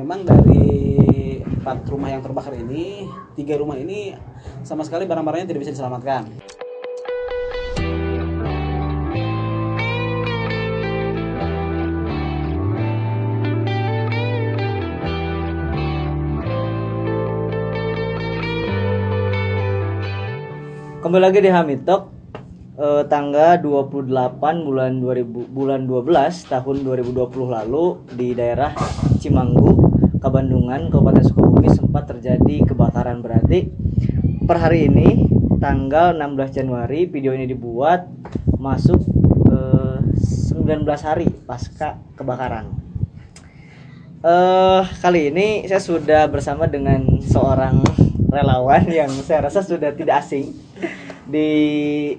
memang dari empat rumah yang terbakar ini tiga rumah ini sama sekali barang-barangnya tidak bisa diselamatkan. Kembali lagi di Hamid Talk eh, tanggal 28 bulan 2000 bulan 12 tahun 2020 lalu di daerah Cimanggu, Kabandungan, Kabupaten Sukabumi sempat terjadi kebakaran. Berarti per hari ini tanggal 16 Januari video ini dibuat masuk eh, 19 hari pasca kebakaran. Eh kali ini saya sudah bersama dengan seorang relawan yang saya rasa sudah tidak asing di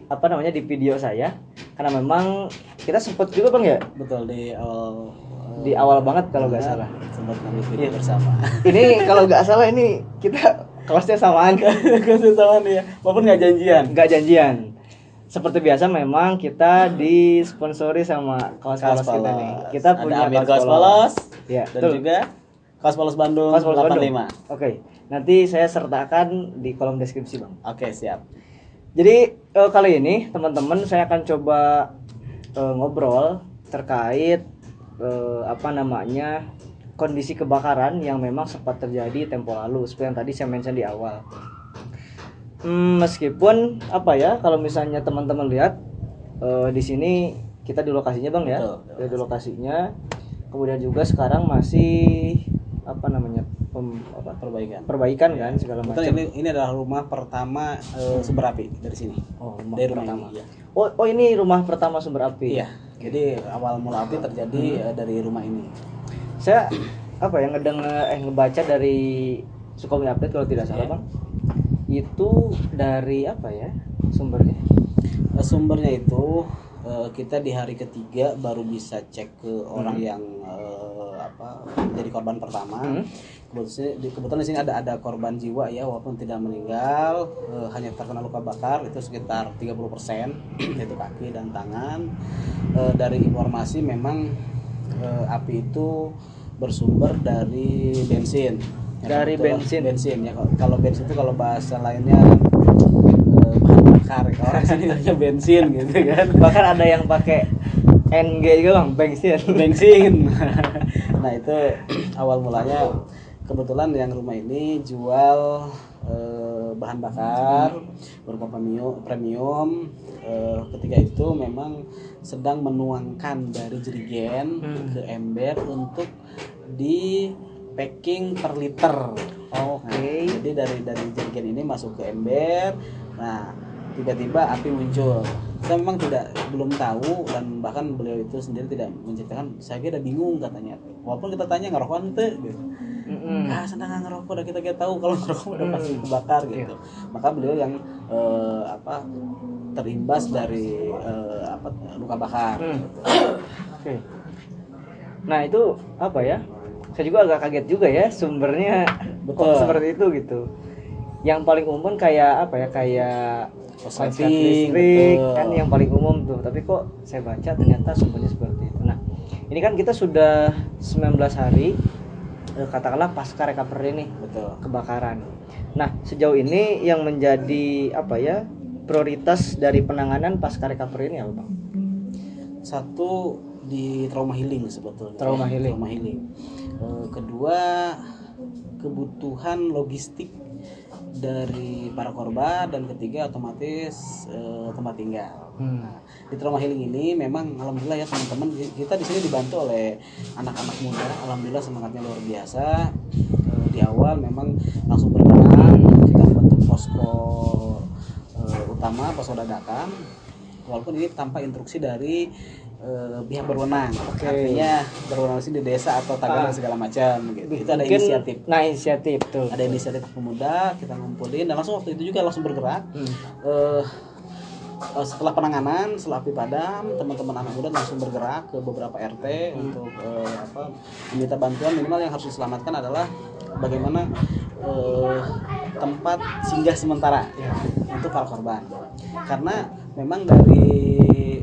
apa namanya di video saya. Karena memang kita sempat juga bang ya? Betul di awal di awal banget kalau nggak salah. sempat ngambil video Iya. bersama. Ini kalau nggak salah ini kita kelasnya samaan. Kasih sama nih ya walaupun nggak janjian. Nggak janjian. Seperti biasa memang kita disponsori sama Kaos kita nih. Kita Ada punya Amir Kaos Polos. Ya dan betul. juga Kaos Polos Bandung Kaos Polos 85 Bandung. oke nanti saya sertakan di kolom deskripsi bang. Oke siap. Jadi eh, kali ini teman-teman saya akan coba eh, ngobrol terkait eh, apa namanya kondisi kebakaran yang memang sempat terjadi tempo lalu seperti yang tadi saya mention di awal. Hmm, meskipun apa ya kalau misalnya teman-teman lihat eh, di sini kita di lokasinya bang ya, Betul, di lokasinya. Kemudian juga sekarang masih apa namanya pem- apa, perbaikan perbaikan kan segala macam. ini ini adalah rumah pertama eh, sumber api dari sini. Oh, rumah dari rumah pertama. ini. Iya. Oh, oh ini rumah pertama sumber api. Iya. Jadi awal mula api terjadi eh, dari rumah ini. Saya apa ya ngedenger eh ngebaca dari Sukabumi Update kalau tidak salah Iya. bang. Itu dari apa ya sumbernya? Eh, sumbernya itu eh, kita di hari ketiga baru bisa cek ke orang yang eh, apa jadi korban pertama. Hmm. Kebetulan di, kebetulan di sini ada ada korban jiwa ya walaupun tidak meninggal eh, hanya terkena luka bakar itu sekitar 30% yaitu kaki dan tangan. Eh, dari informasi memang eh, api itu bersumber dari bensin. Ya, Dari bensin. bensin ya kalau- bensin itu kalau bahasa lainnya eh, bahan bakar kalau orang sini bensin gitu kan Bahkan ada yang pakai NG juga bang, bensin. bensin nah itu awal mulanya kebetulan yang rumah ini jual eh, bahan bakar berupa premium premium Eh, ketika itu memang sedang menuangkan dari jerigen Hmm. ke ember untuk di packing per liter Oke. Nah, jadi dari dari jerigen ini masuk ke ember. Nah, tiba-tiba api muncul. Kita memang tidak belum tahu dan bahkan beliau itu sendiri tidak menceritakan. Saya kira bingung katanya. Walaupun kita tanya ngerokok ente gitu. Mm-mm. Ah, sana nggak ngerokok udah kita kita tahu kalau ngerokok udah Hmm. pasti kebakar gitu. Maka beliau yang eh, apa terimbas dari eh, apa luka bakar. Hmm. Oke. Nah itu apa ya? Saya juga agak kaget juga ya sumbernya Betul. seperti itu gitu. Yang paling umum kayak apa ya? Kayak konslet Korsleting, listrik betul. kan yang paling umum tuh. Tapi kok saya baca ternyata sumbernya seperti itu. Nah ini kan kita sudah 19 hari eh, katakanlah pasca recovery nih Betul. kebakaran. Nah, sejauh ini yang menjadi apa ya prioritas dari penanganan pasca recovery ini apa, Bang? Satu di trauma healing sebetulnya. Trauma healing. Trauma healing. Eh, kedua kebutuhan logistik dari para korban dan ketiga otomatis eh, tempat tinggal. Hmm. Nah, di trauma healing ini memang alhamdulillah ya teman-teman kita di sini dibantu oleh anak-anak muda. Alhamdulillah semangatnya luar biasa. Eh, di awal memang langsung bergerak kita membentuk posko eh, utama posko dadakan walaupun ini tanpa instruksi dari eh, pihak berwenang. Oke. artinya berwenang di sini di desa atau tagana Ah. segala macam gitu. Itu ada Mungkin- inisiatif. Nah, inisiatif tuh. ada inisiatif pemuda kita ngumpulin dan langsung waktu itu juga langsung bergerak. Hmm. eh, setelah penanganan setelah api padam teman-teman anak muda langsung bergerak ke beberapa RT untuk eh, apa meminta bantuan. Minimal yang harus diselamatkan adalah bagaimana eh, tempat singgah sementara untuk para korban karena memang dari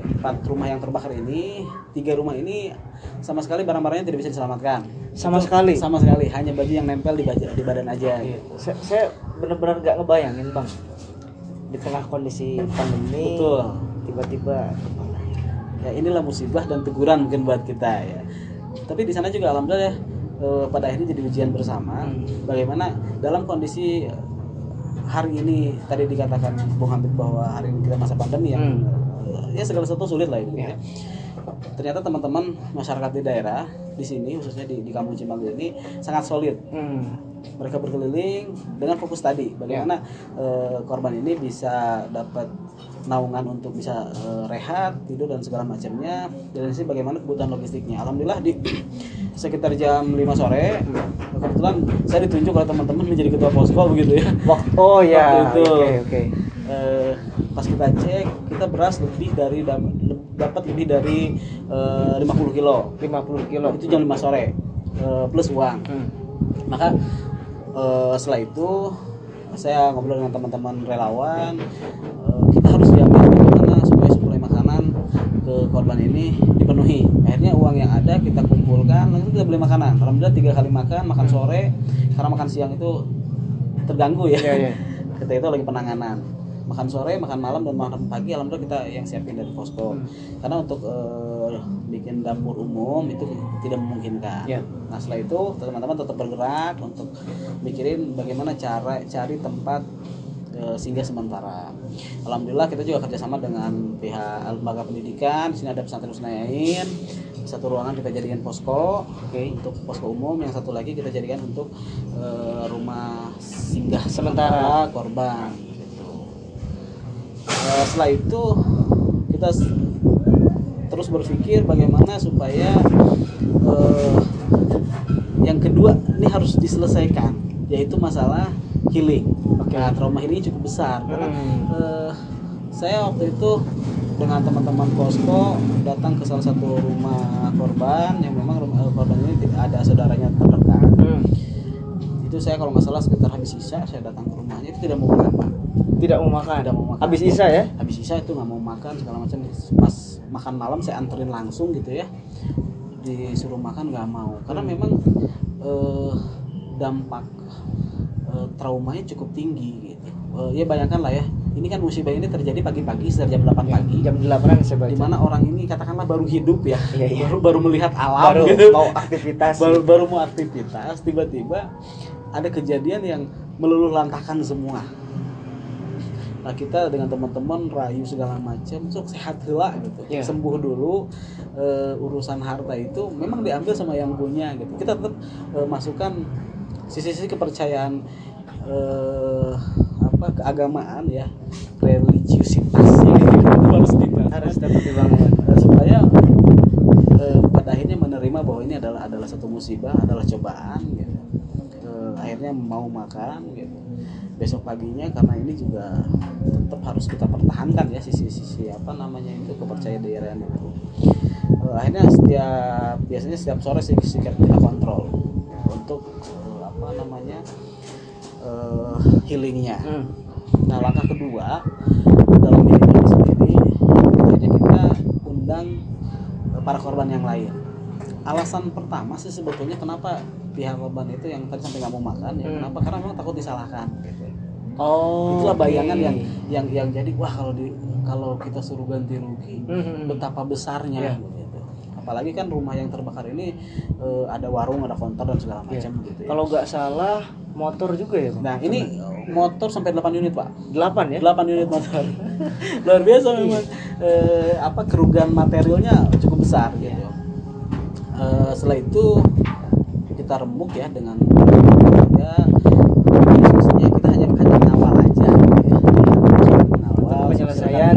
empat rumah yang terbakar ini tiga rumah ini sama sekali barang-barangnya tidak bisa diselamatkan Sama Itu sekali? sama sekali hanya baju yang nempel di, baja- di badan aja Iya. saya, saya benar-benar nggak ngebayangin bang di tengah kondisi pandemi Betul. tiba-tiba ya inilah musibah dan teguran mungkin buat kita ya tapi di sana juga alhamdulillah ya, eh, pada akhirnya jadi ujian bersama Hmm. bagaimana dalam kondisi hari ini tadi dikatakan Bung Hamid bahwa hari ini kita masa pandemi yang Hmm. ya segala sesuatu sulit lah gitu Ya. ya. ternyata teman-teman masyarakat di daerah di sini khususnya di, di kampung Cimanggu ini sangat solid hmm. Mereka berkeliling dengan fokus tadi. Bagaimana eh, korban ini bisa dapat naungan untuk bisa eh, rehat tidur dan segala macamnya. Dan sini bagaimana kebutuhan logistiknya. Alhamdulillah di sekitar jam 5 sore kebetulan saya ditunjuk oleh teman-teman menjadi ketua posko begitu ya. Oh ya Waktu itu. oke oke. Eh, pas kita cek kita beras lebih dari dapat lebih dari eh, 50 kilo. 50 kilo. Itu jam 5 sore eh, plus uang. Hmm. maka eh, setelah itu saya ngobrol dengan teman-teman relawan. Eh, kita harus diambil bagaimana supaya suplai makanan ke korban ini dipenuhi. Akhirnya uang yang ada kita kumpulkan langsung kita beli makanan. Alhamdulillah tiga kali makan makan sore karena makan siang itu terganggu ya. Iya, iya. kita itu lagi penanganan. Makan sore makan malam dan makan pagi alhamdulillah kita yang siapin dari posko. Hmm. karena untuk bikin dapur umum itu tidak memungkinkan Iya. Nah setelah itu teman-teman tetap bergerak untuk mikirin bagaimana cara cari tempat e, singgah sementara. Alhamdulillah kita juga kerjasama dengan pihak lembaga pendidikan. Di sini ada pesantren Senayain. Satu ruangan kita jadikan posko, Oke. untuk posko umum. Yang satu lagi kita jadikan untuk e, rumah singgah Sementara. sementara korban. Gitu. E, setelah itu kita terus berpikir bagaimana supaya eh, yang kedua ini harus diselesaikan yaitu masalah healing. Oke. Nah, trauma healing cukup besar karena Hmm. eh, saya waktu itu dengan teman-teman posko datang ke salah satu rumah korban yang memang rumah eh, korban ini tidak ada saudaranya terdekat. Hmm. Itu saya kalau nggak salah sekitar habis isya saya datang ke rumahnya itu tidak mau makan pak. tidak mau makan Tidak mau makan. habis isa ya Habis isya itu nggak mau makan segala macam. Pas makan malam saya anterin langsung gitu ya. Disuruh makan nggak mau karena Hmm. memang eh, dampak eh, traumanya cukup tinggi gitu. Eh, ya bayangkan lah ya. Ini kan musibah ini terjadi pagi-pagi sekitar jam 8 pagi. jam 8 saya baca di mana orang ini katakanlah baru hidup ya. Iya, iya. Baru baru melihat alam baru gitu. mau aktivitas baru baru mau aktivitas tiba-tiba ada kejadian yang meluluh lantakan semua nah kita dengan teman-teman rayu segala macam sok sehat lah gitu. Iya. sembuh dulu Eh, urusan harta itu memang diambil sama yang punya gitu. Kita tetap eh, masukkan sisi-sisi kepercayaan eh, apa keagamaan ya religiusitasnya gitu. itu harus dibangun harus dapat dibangun Eh, supaya eh, pada akhirnya menerima bahwa ini adalah adalah satu musibah adalah cobaan gitu Eh, akhirnya mau makan gitu besok paginya karena ini juga tetap harus kita pertahankan ya sisi-sisi apa namanya itu kepercayaan daerah itu Eh, akhirnya setiap biasanya setiap sore sih sih kita kontrol untuk eh, apa namanya eh, healingnya Hmm. Nah langkah kedua dalam healing ini sendiri akhirnya kita undang para korban yang lain. Alasan pertama sih sebetulnya kenapa pihak korban itu yang tadi sampai nggak mau makan ya Hmm. kenapa karena memang takut disalahkan. Gitu. oh Itulah bayangan yang yang yang jadi wah kalau di kalau kita suruh ganti rugi Hmm. betapa besarnya Iya. gitu. Apalagi kan rumah yang terbakar ini eh, ada warung, ada konter dan segala Iya. macam gitu ya. kalau nggak salah motor juga ya Bang? Nah ini motor sampai 8 unit pak. 8 ya 8 unit motor luar biasa memang eh, apa kerugian materialnya cukup besar gitu Eh, setelah itu kita remuk ya dengan keluarga diskusinya kita hanya hanya mengawal aja gitu ya mengawal Penyelesaian.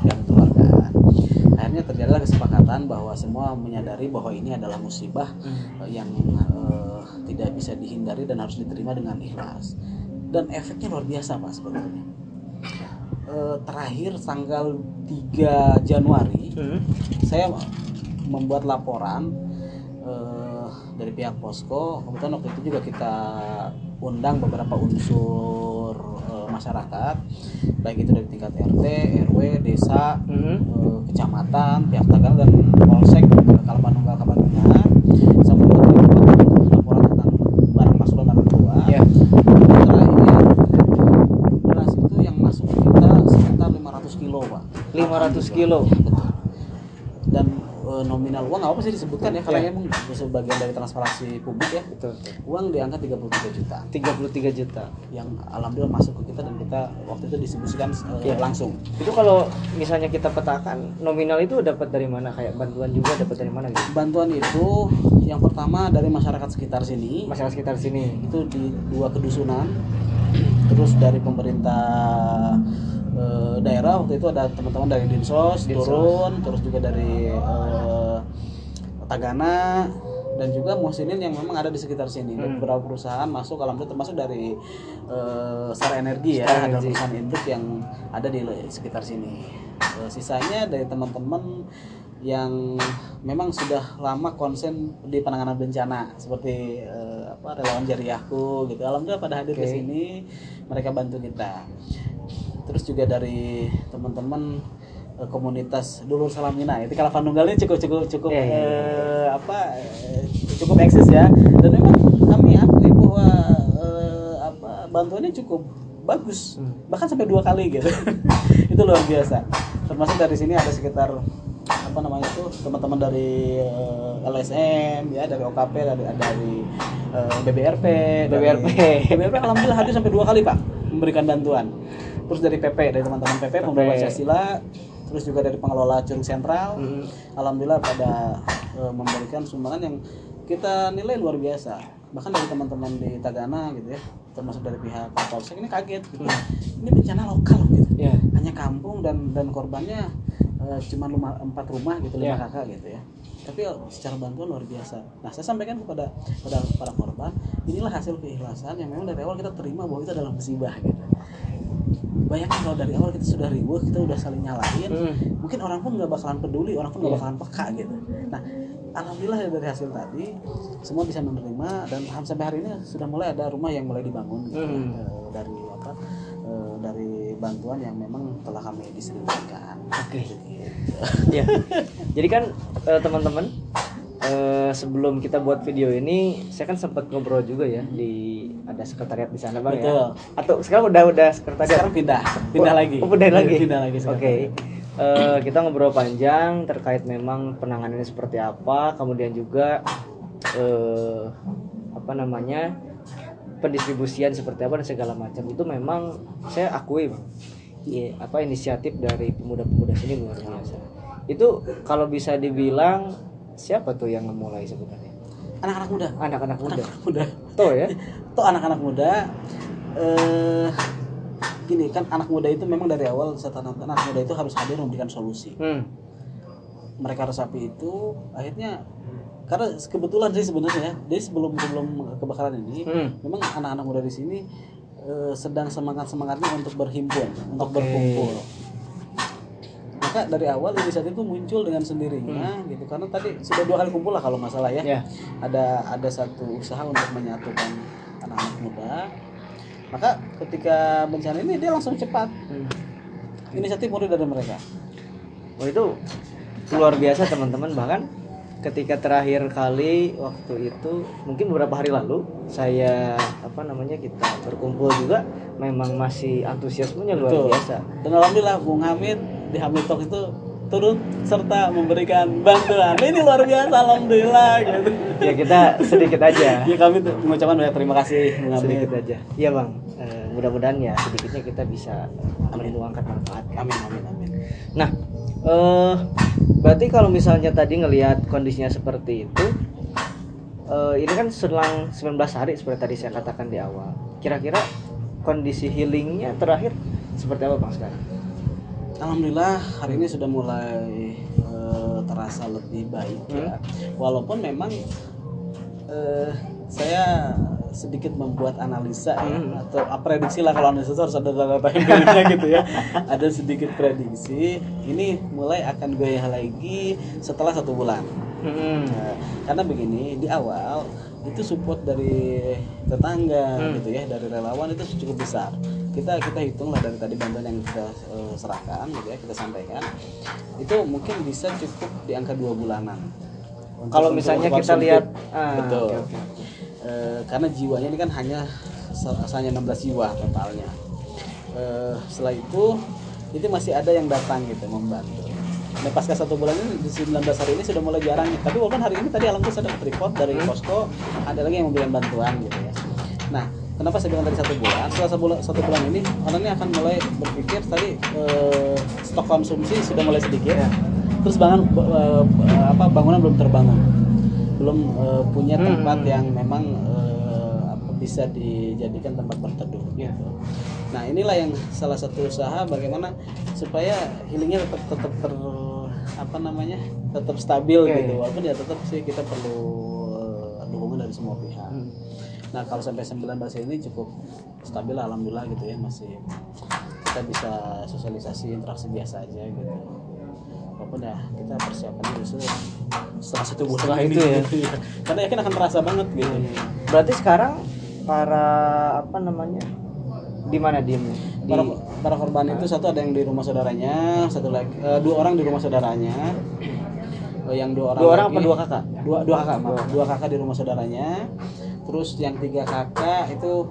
dan keluargaan akhirnya terjadilah kesepakatan bahwa semua menyadari bahwa ini adalah musibah Hmm. eh, yang eh, tidak bisa dihindari dan harus diterima dengan ikhlas dan efeknya luar biasa pak sebetulnya Eh, terakhir tanggal 3 Januari Hmm. saya membuat laporan eh, dari pihak posko kebetulan waktu itu juga kita undang beberapa unsur eh, masyarakat baik itu dari tingkat RT, RW, desa, Mhm. eh, kecamatan, pihak tagana dan polsek Kalpanunggal Kabandungan sama laporan tentang barang masuk dan barang keluar. Ya. Terakhir beras itu yang masuk kita sekitar 500 kilo pak. 500 kilo. Nominal uang apa sih disebutkan ya karena Ya. emang sebagian dari transparansi publik ya. Betul. Uang di angka 33 juta 33 juta. yang alhamdulillah masuk ke kita dan kita waktu itu distribusikan Ya. langsung. Itu kalau misalnya kita petakan nominal itu dapat dari mana kayak bantuan juga dapat dari mana gitu. Bantuan itu yang pertama dari masyarakat sekitar sini Masyarakat sekitar sini. itu di dua kedusunan terus dari pemerintah eh, daerah waktu itu ada teman-teman dari dinsos, Dinsos. turun terus juga dari eh, Tagana dan juga muhsinin yang memang ada di sekitar sini dan Hmm. beberapa perusahaan masuk alhamdulillah termasuk dari eh, Star Energi ya Star ada perusahaan induk yang ada di sekitar sini Eh, sisanya dari teman-teman yang memang sudah lama konsen di penanganan bencana seperti eh, apa relawan jariahku gitu alhamdulillah pada hadir ke Oke. sini mereka bantu kita terus juga dari teman-teman eh, komunitas dulur salamina. Itu kalau Nunggalnya cukup cukup cukup Iya, iya, eh, apa eh, cukup eksis ya. Dan memang kami akui bahwa eh, apa bantuannya cukup bagus. Hmm. bahkan sampai dua kali gitu. Itu luar biasa. Termasuk dari sini ada sekitar apa namanya itu teman-teman dari eh, LSM ya dari OKP dari dari eh, BBRP BBRP. BBRP alhamdulillah hadir sampai dua kali pak memberikan bantuan terus dari PP dari teman-teman PP Pemuda Pancasila terus juga dari pengelola Curug Sentral. Mhm. alhamdulillah pada eh, memberikan sumbangan yang kita nilai luar biasa. Bahkan dari teman-teman di Tagana gitu ya termasuk dari pihak Polsek ini kaget gitu. Ini bencana lokal gitu. Ya. hanya kampung dan dan korbannya eh, cuma lima, empat rumah gitu lima Ya. kakak gitu ya. Tapi secara bantuan luar biasa. Nah saya sampaikan kepada kepada para korban inilah hasil keikhlasan yang memang dari awal kita terima bahwa itu adalah musibah gitu bayangkan kalau dari awal kita sudah ribut kita udah saling nyalahin Hmm. mungkin orang pun nggak bakalan peduli orang pun nggak Iya. bakalan peka gitu nah alhamdulillah dari hasil tadi semua bisa menerima dan sampai hari ini sudah mulai ada rumah yang mulai dibangun gitu, Hmm. eh, dari apa eh, dari bantuan yang memang telah kami distribusikan Oke. Gitu. ya jadi kan eh, teman-teman eh, sebelum kita buat video ini saya kan sempat ngobrol juga ya di ada sekretariat di sana bang Betul. ya atau sekarang udah udah sekretariat? Sekarang pindah pindah Oh, lagi. oh, pindah lagi? pindah lagi oke. Sekarang. Eh, kita ngobrol panjang terkait memang penanganannya seperti apa kemudian juga eh, apa namanya pendistribusian seperti apa dan segala macam. Itu memang saya akui bang Iya, apa inisiatif dari pemuda-pemuda sini luar biasa. Itu kalau bisa dibilang siapa tuh yang memulai sebenarnya? Anak-anak muda. Anak-anak muda. Anak muda. Tuh ya. Tuh anak-anak muda. Eh gini kan anak muda itu memang dari awal saya tanamkan anak muda itu harus hadir memberikan solusi. Hmm. mereka resapi itu akhirnya karena kebetulan sih sebenarnya ya jadi sebelum sebelum kebakaran ini Hmm. memang anak-anak muda di sini eh, sedang semangat semangatnya untuk berhimpun untuk Oke. berkumpul maka dari awal inisiatif itu muncul dengan sendirinya gitu karena tadi sudah dua kali kumpul lah kalau nggak salah ya Ya. ada ada satu usaha untuk menyatukan anak-anak muda maka ketika bencana ini dia langsung cepat Hmm. inisiatif murni dari mereka Wah itu luar biasa teman-teman bahkan ketika terakhir kali waktu itu mungkin beberapa hari lalu saya apa namanya kita berkumpul juga memang masih antusiasmenya luar Betul. biasa. Dan alhamdulillah Bung Hamid di Hamid Talk itu turut serta memberikan bantuan. Ini luar biasa alhamdulillah gitu. Ya kita sedikit aja. Ya kami tuh mengucapkan banyak terima kasih sedikit aja. Iya bang. Eh, mudah-mudahan ya sedikitnya kita bisa menuangkan manfaat. Amin amin amin. Nah, eh berarti kalau misalnya tadi ngelihat kondisinya seperti itu, eh, ini kan selang 19 hari seperti tadi saya katakan di awal. Kira-kira kondisi healingnya terakhir seperti apa bang sekarang? Alhamdulillah hari ini sudah mulai eh, terasa lebih baik ya. Walaupun memang eh, saya sedikit membuat analisa ya, Hmm. atau ah, prediksi lah kalau analisa itu harus ada data empiriknya gitu ya. Ada sedikit prediksi. Ini mulai akan goyah lagi setelah satu bulan. Hmm. Nah, karena begini di awal itu support dari tetangga Hmm. gitu ya dari relawan itu cukup besar kita kita hitung lah dari tadi bantuan yang kita eh, serahkan gitu ya kita sampaikan itu mungkin bisa cukup di angka dua bulanan Untuk- Kalau misalnya kita lihat ah, betul oke, oke. Eh, karena jiwanya ini kan hanya hanya 16 jiwa totalnya Eh, setelah itu itu masih ada yang datang gitu membantu Nah pasca satu bulan ini di 19 hari ini sudah mulai jarang nih. Tapi walaupun hari ini tadi alhamdulillah dapat report dari Hmm. posko ada lagi yang memberikan bantuan gitu ya. Nah kenapa saya bilang tadi satu bulan? Setelah satu bulan, satu bulan ini orang ini akan mulai berpikir tadi eh, stok konsumsi sudah mulai sedikit. Ya. Terus bangun eh, apa bangunan belum terbangun, belum eh, punya Hmm. tempat yang memang eh, apa, bisa dijadikan tempat berteduh. Ya. Gitu. Nah inilah yang salah satu usaha bagaimana supaya healingnya tetap tetap ter apa namanya tetap stabil Oke. gitu walaupun ya tetap sih kita perlu eh, dukungan dari semua pihak. Hmm. Nah kalau sampai 19 ini cukup stabil alhamdulillah gitu ya masih kita bisa sosialisasi interaksi biasa aja gitu. Walaupun ya kita persiapan justru setelah satu bulan Setelah ini itu ya. gitu ya. Karena yakin akan terasa banget gitu. Berarti sekarang para apa namanya di mana diemnya? Di, para, para korban itu satu ada yang di rumah saudaranya satu lagi eh, dua orang di rumah saudaranya Eh, yang dua orang Dua orang lagi- apa dua kakak? dua dua kakak maaf. dua kakak di rumah saudaranya terus yang tiga kakak itu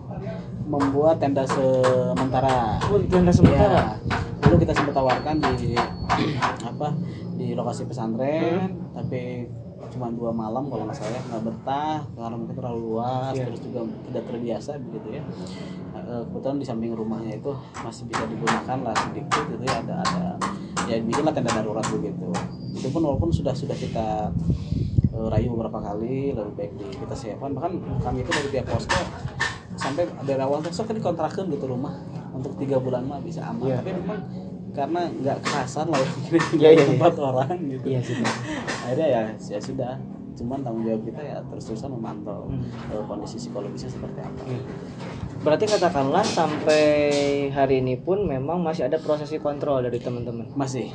membuat tenda sementara Oh, tenda sementara. Iya. dulu kita sempat tawarkan di apa di lokasi pesantren tapi cuma dua malam kalau nggak salah nggak betah karena mungkin terlalu luas Iya. terus juga tidak terbiasa begitu ya Eh, kebetulan di samping rumahnya itu masih bisa digunakan lah sedikit gitu ya ada ada ya bikinlah tenda darurat begitu itu pun walaupun sudah sudah kita eh, rayu beberapa kali lebih baik di kita sewakan bahkan kami itu dari pihak posko sampai dari awal tuh sok dikontrakin gitu rumah untuk tiga bulan mah bisa aman Iya. tapi memang karena nggak kerasan lah Iya, iya, iya. tempat orang gitu sih. Pak. akhirnya ya ya sudah cuman tanggung jawab kita ya terus-terusan memantau Hmm. eh, kondisi psikologisnya seperti apa Iya. Berarti katakanlah sampai hari ini pun memang masih ada prosesi kontrol dari teman-teman. masih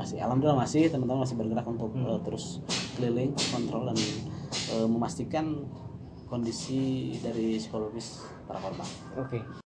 masih alhamdulillah masih teman-teman masih bergerak untuk Hmm. eh, terus keliling kontrol dan eh, memastikan kondisi dari psikologis para korban Oke.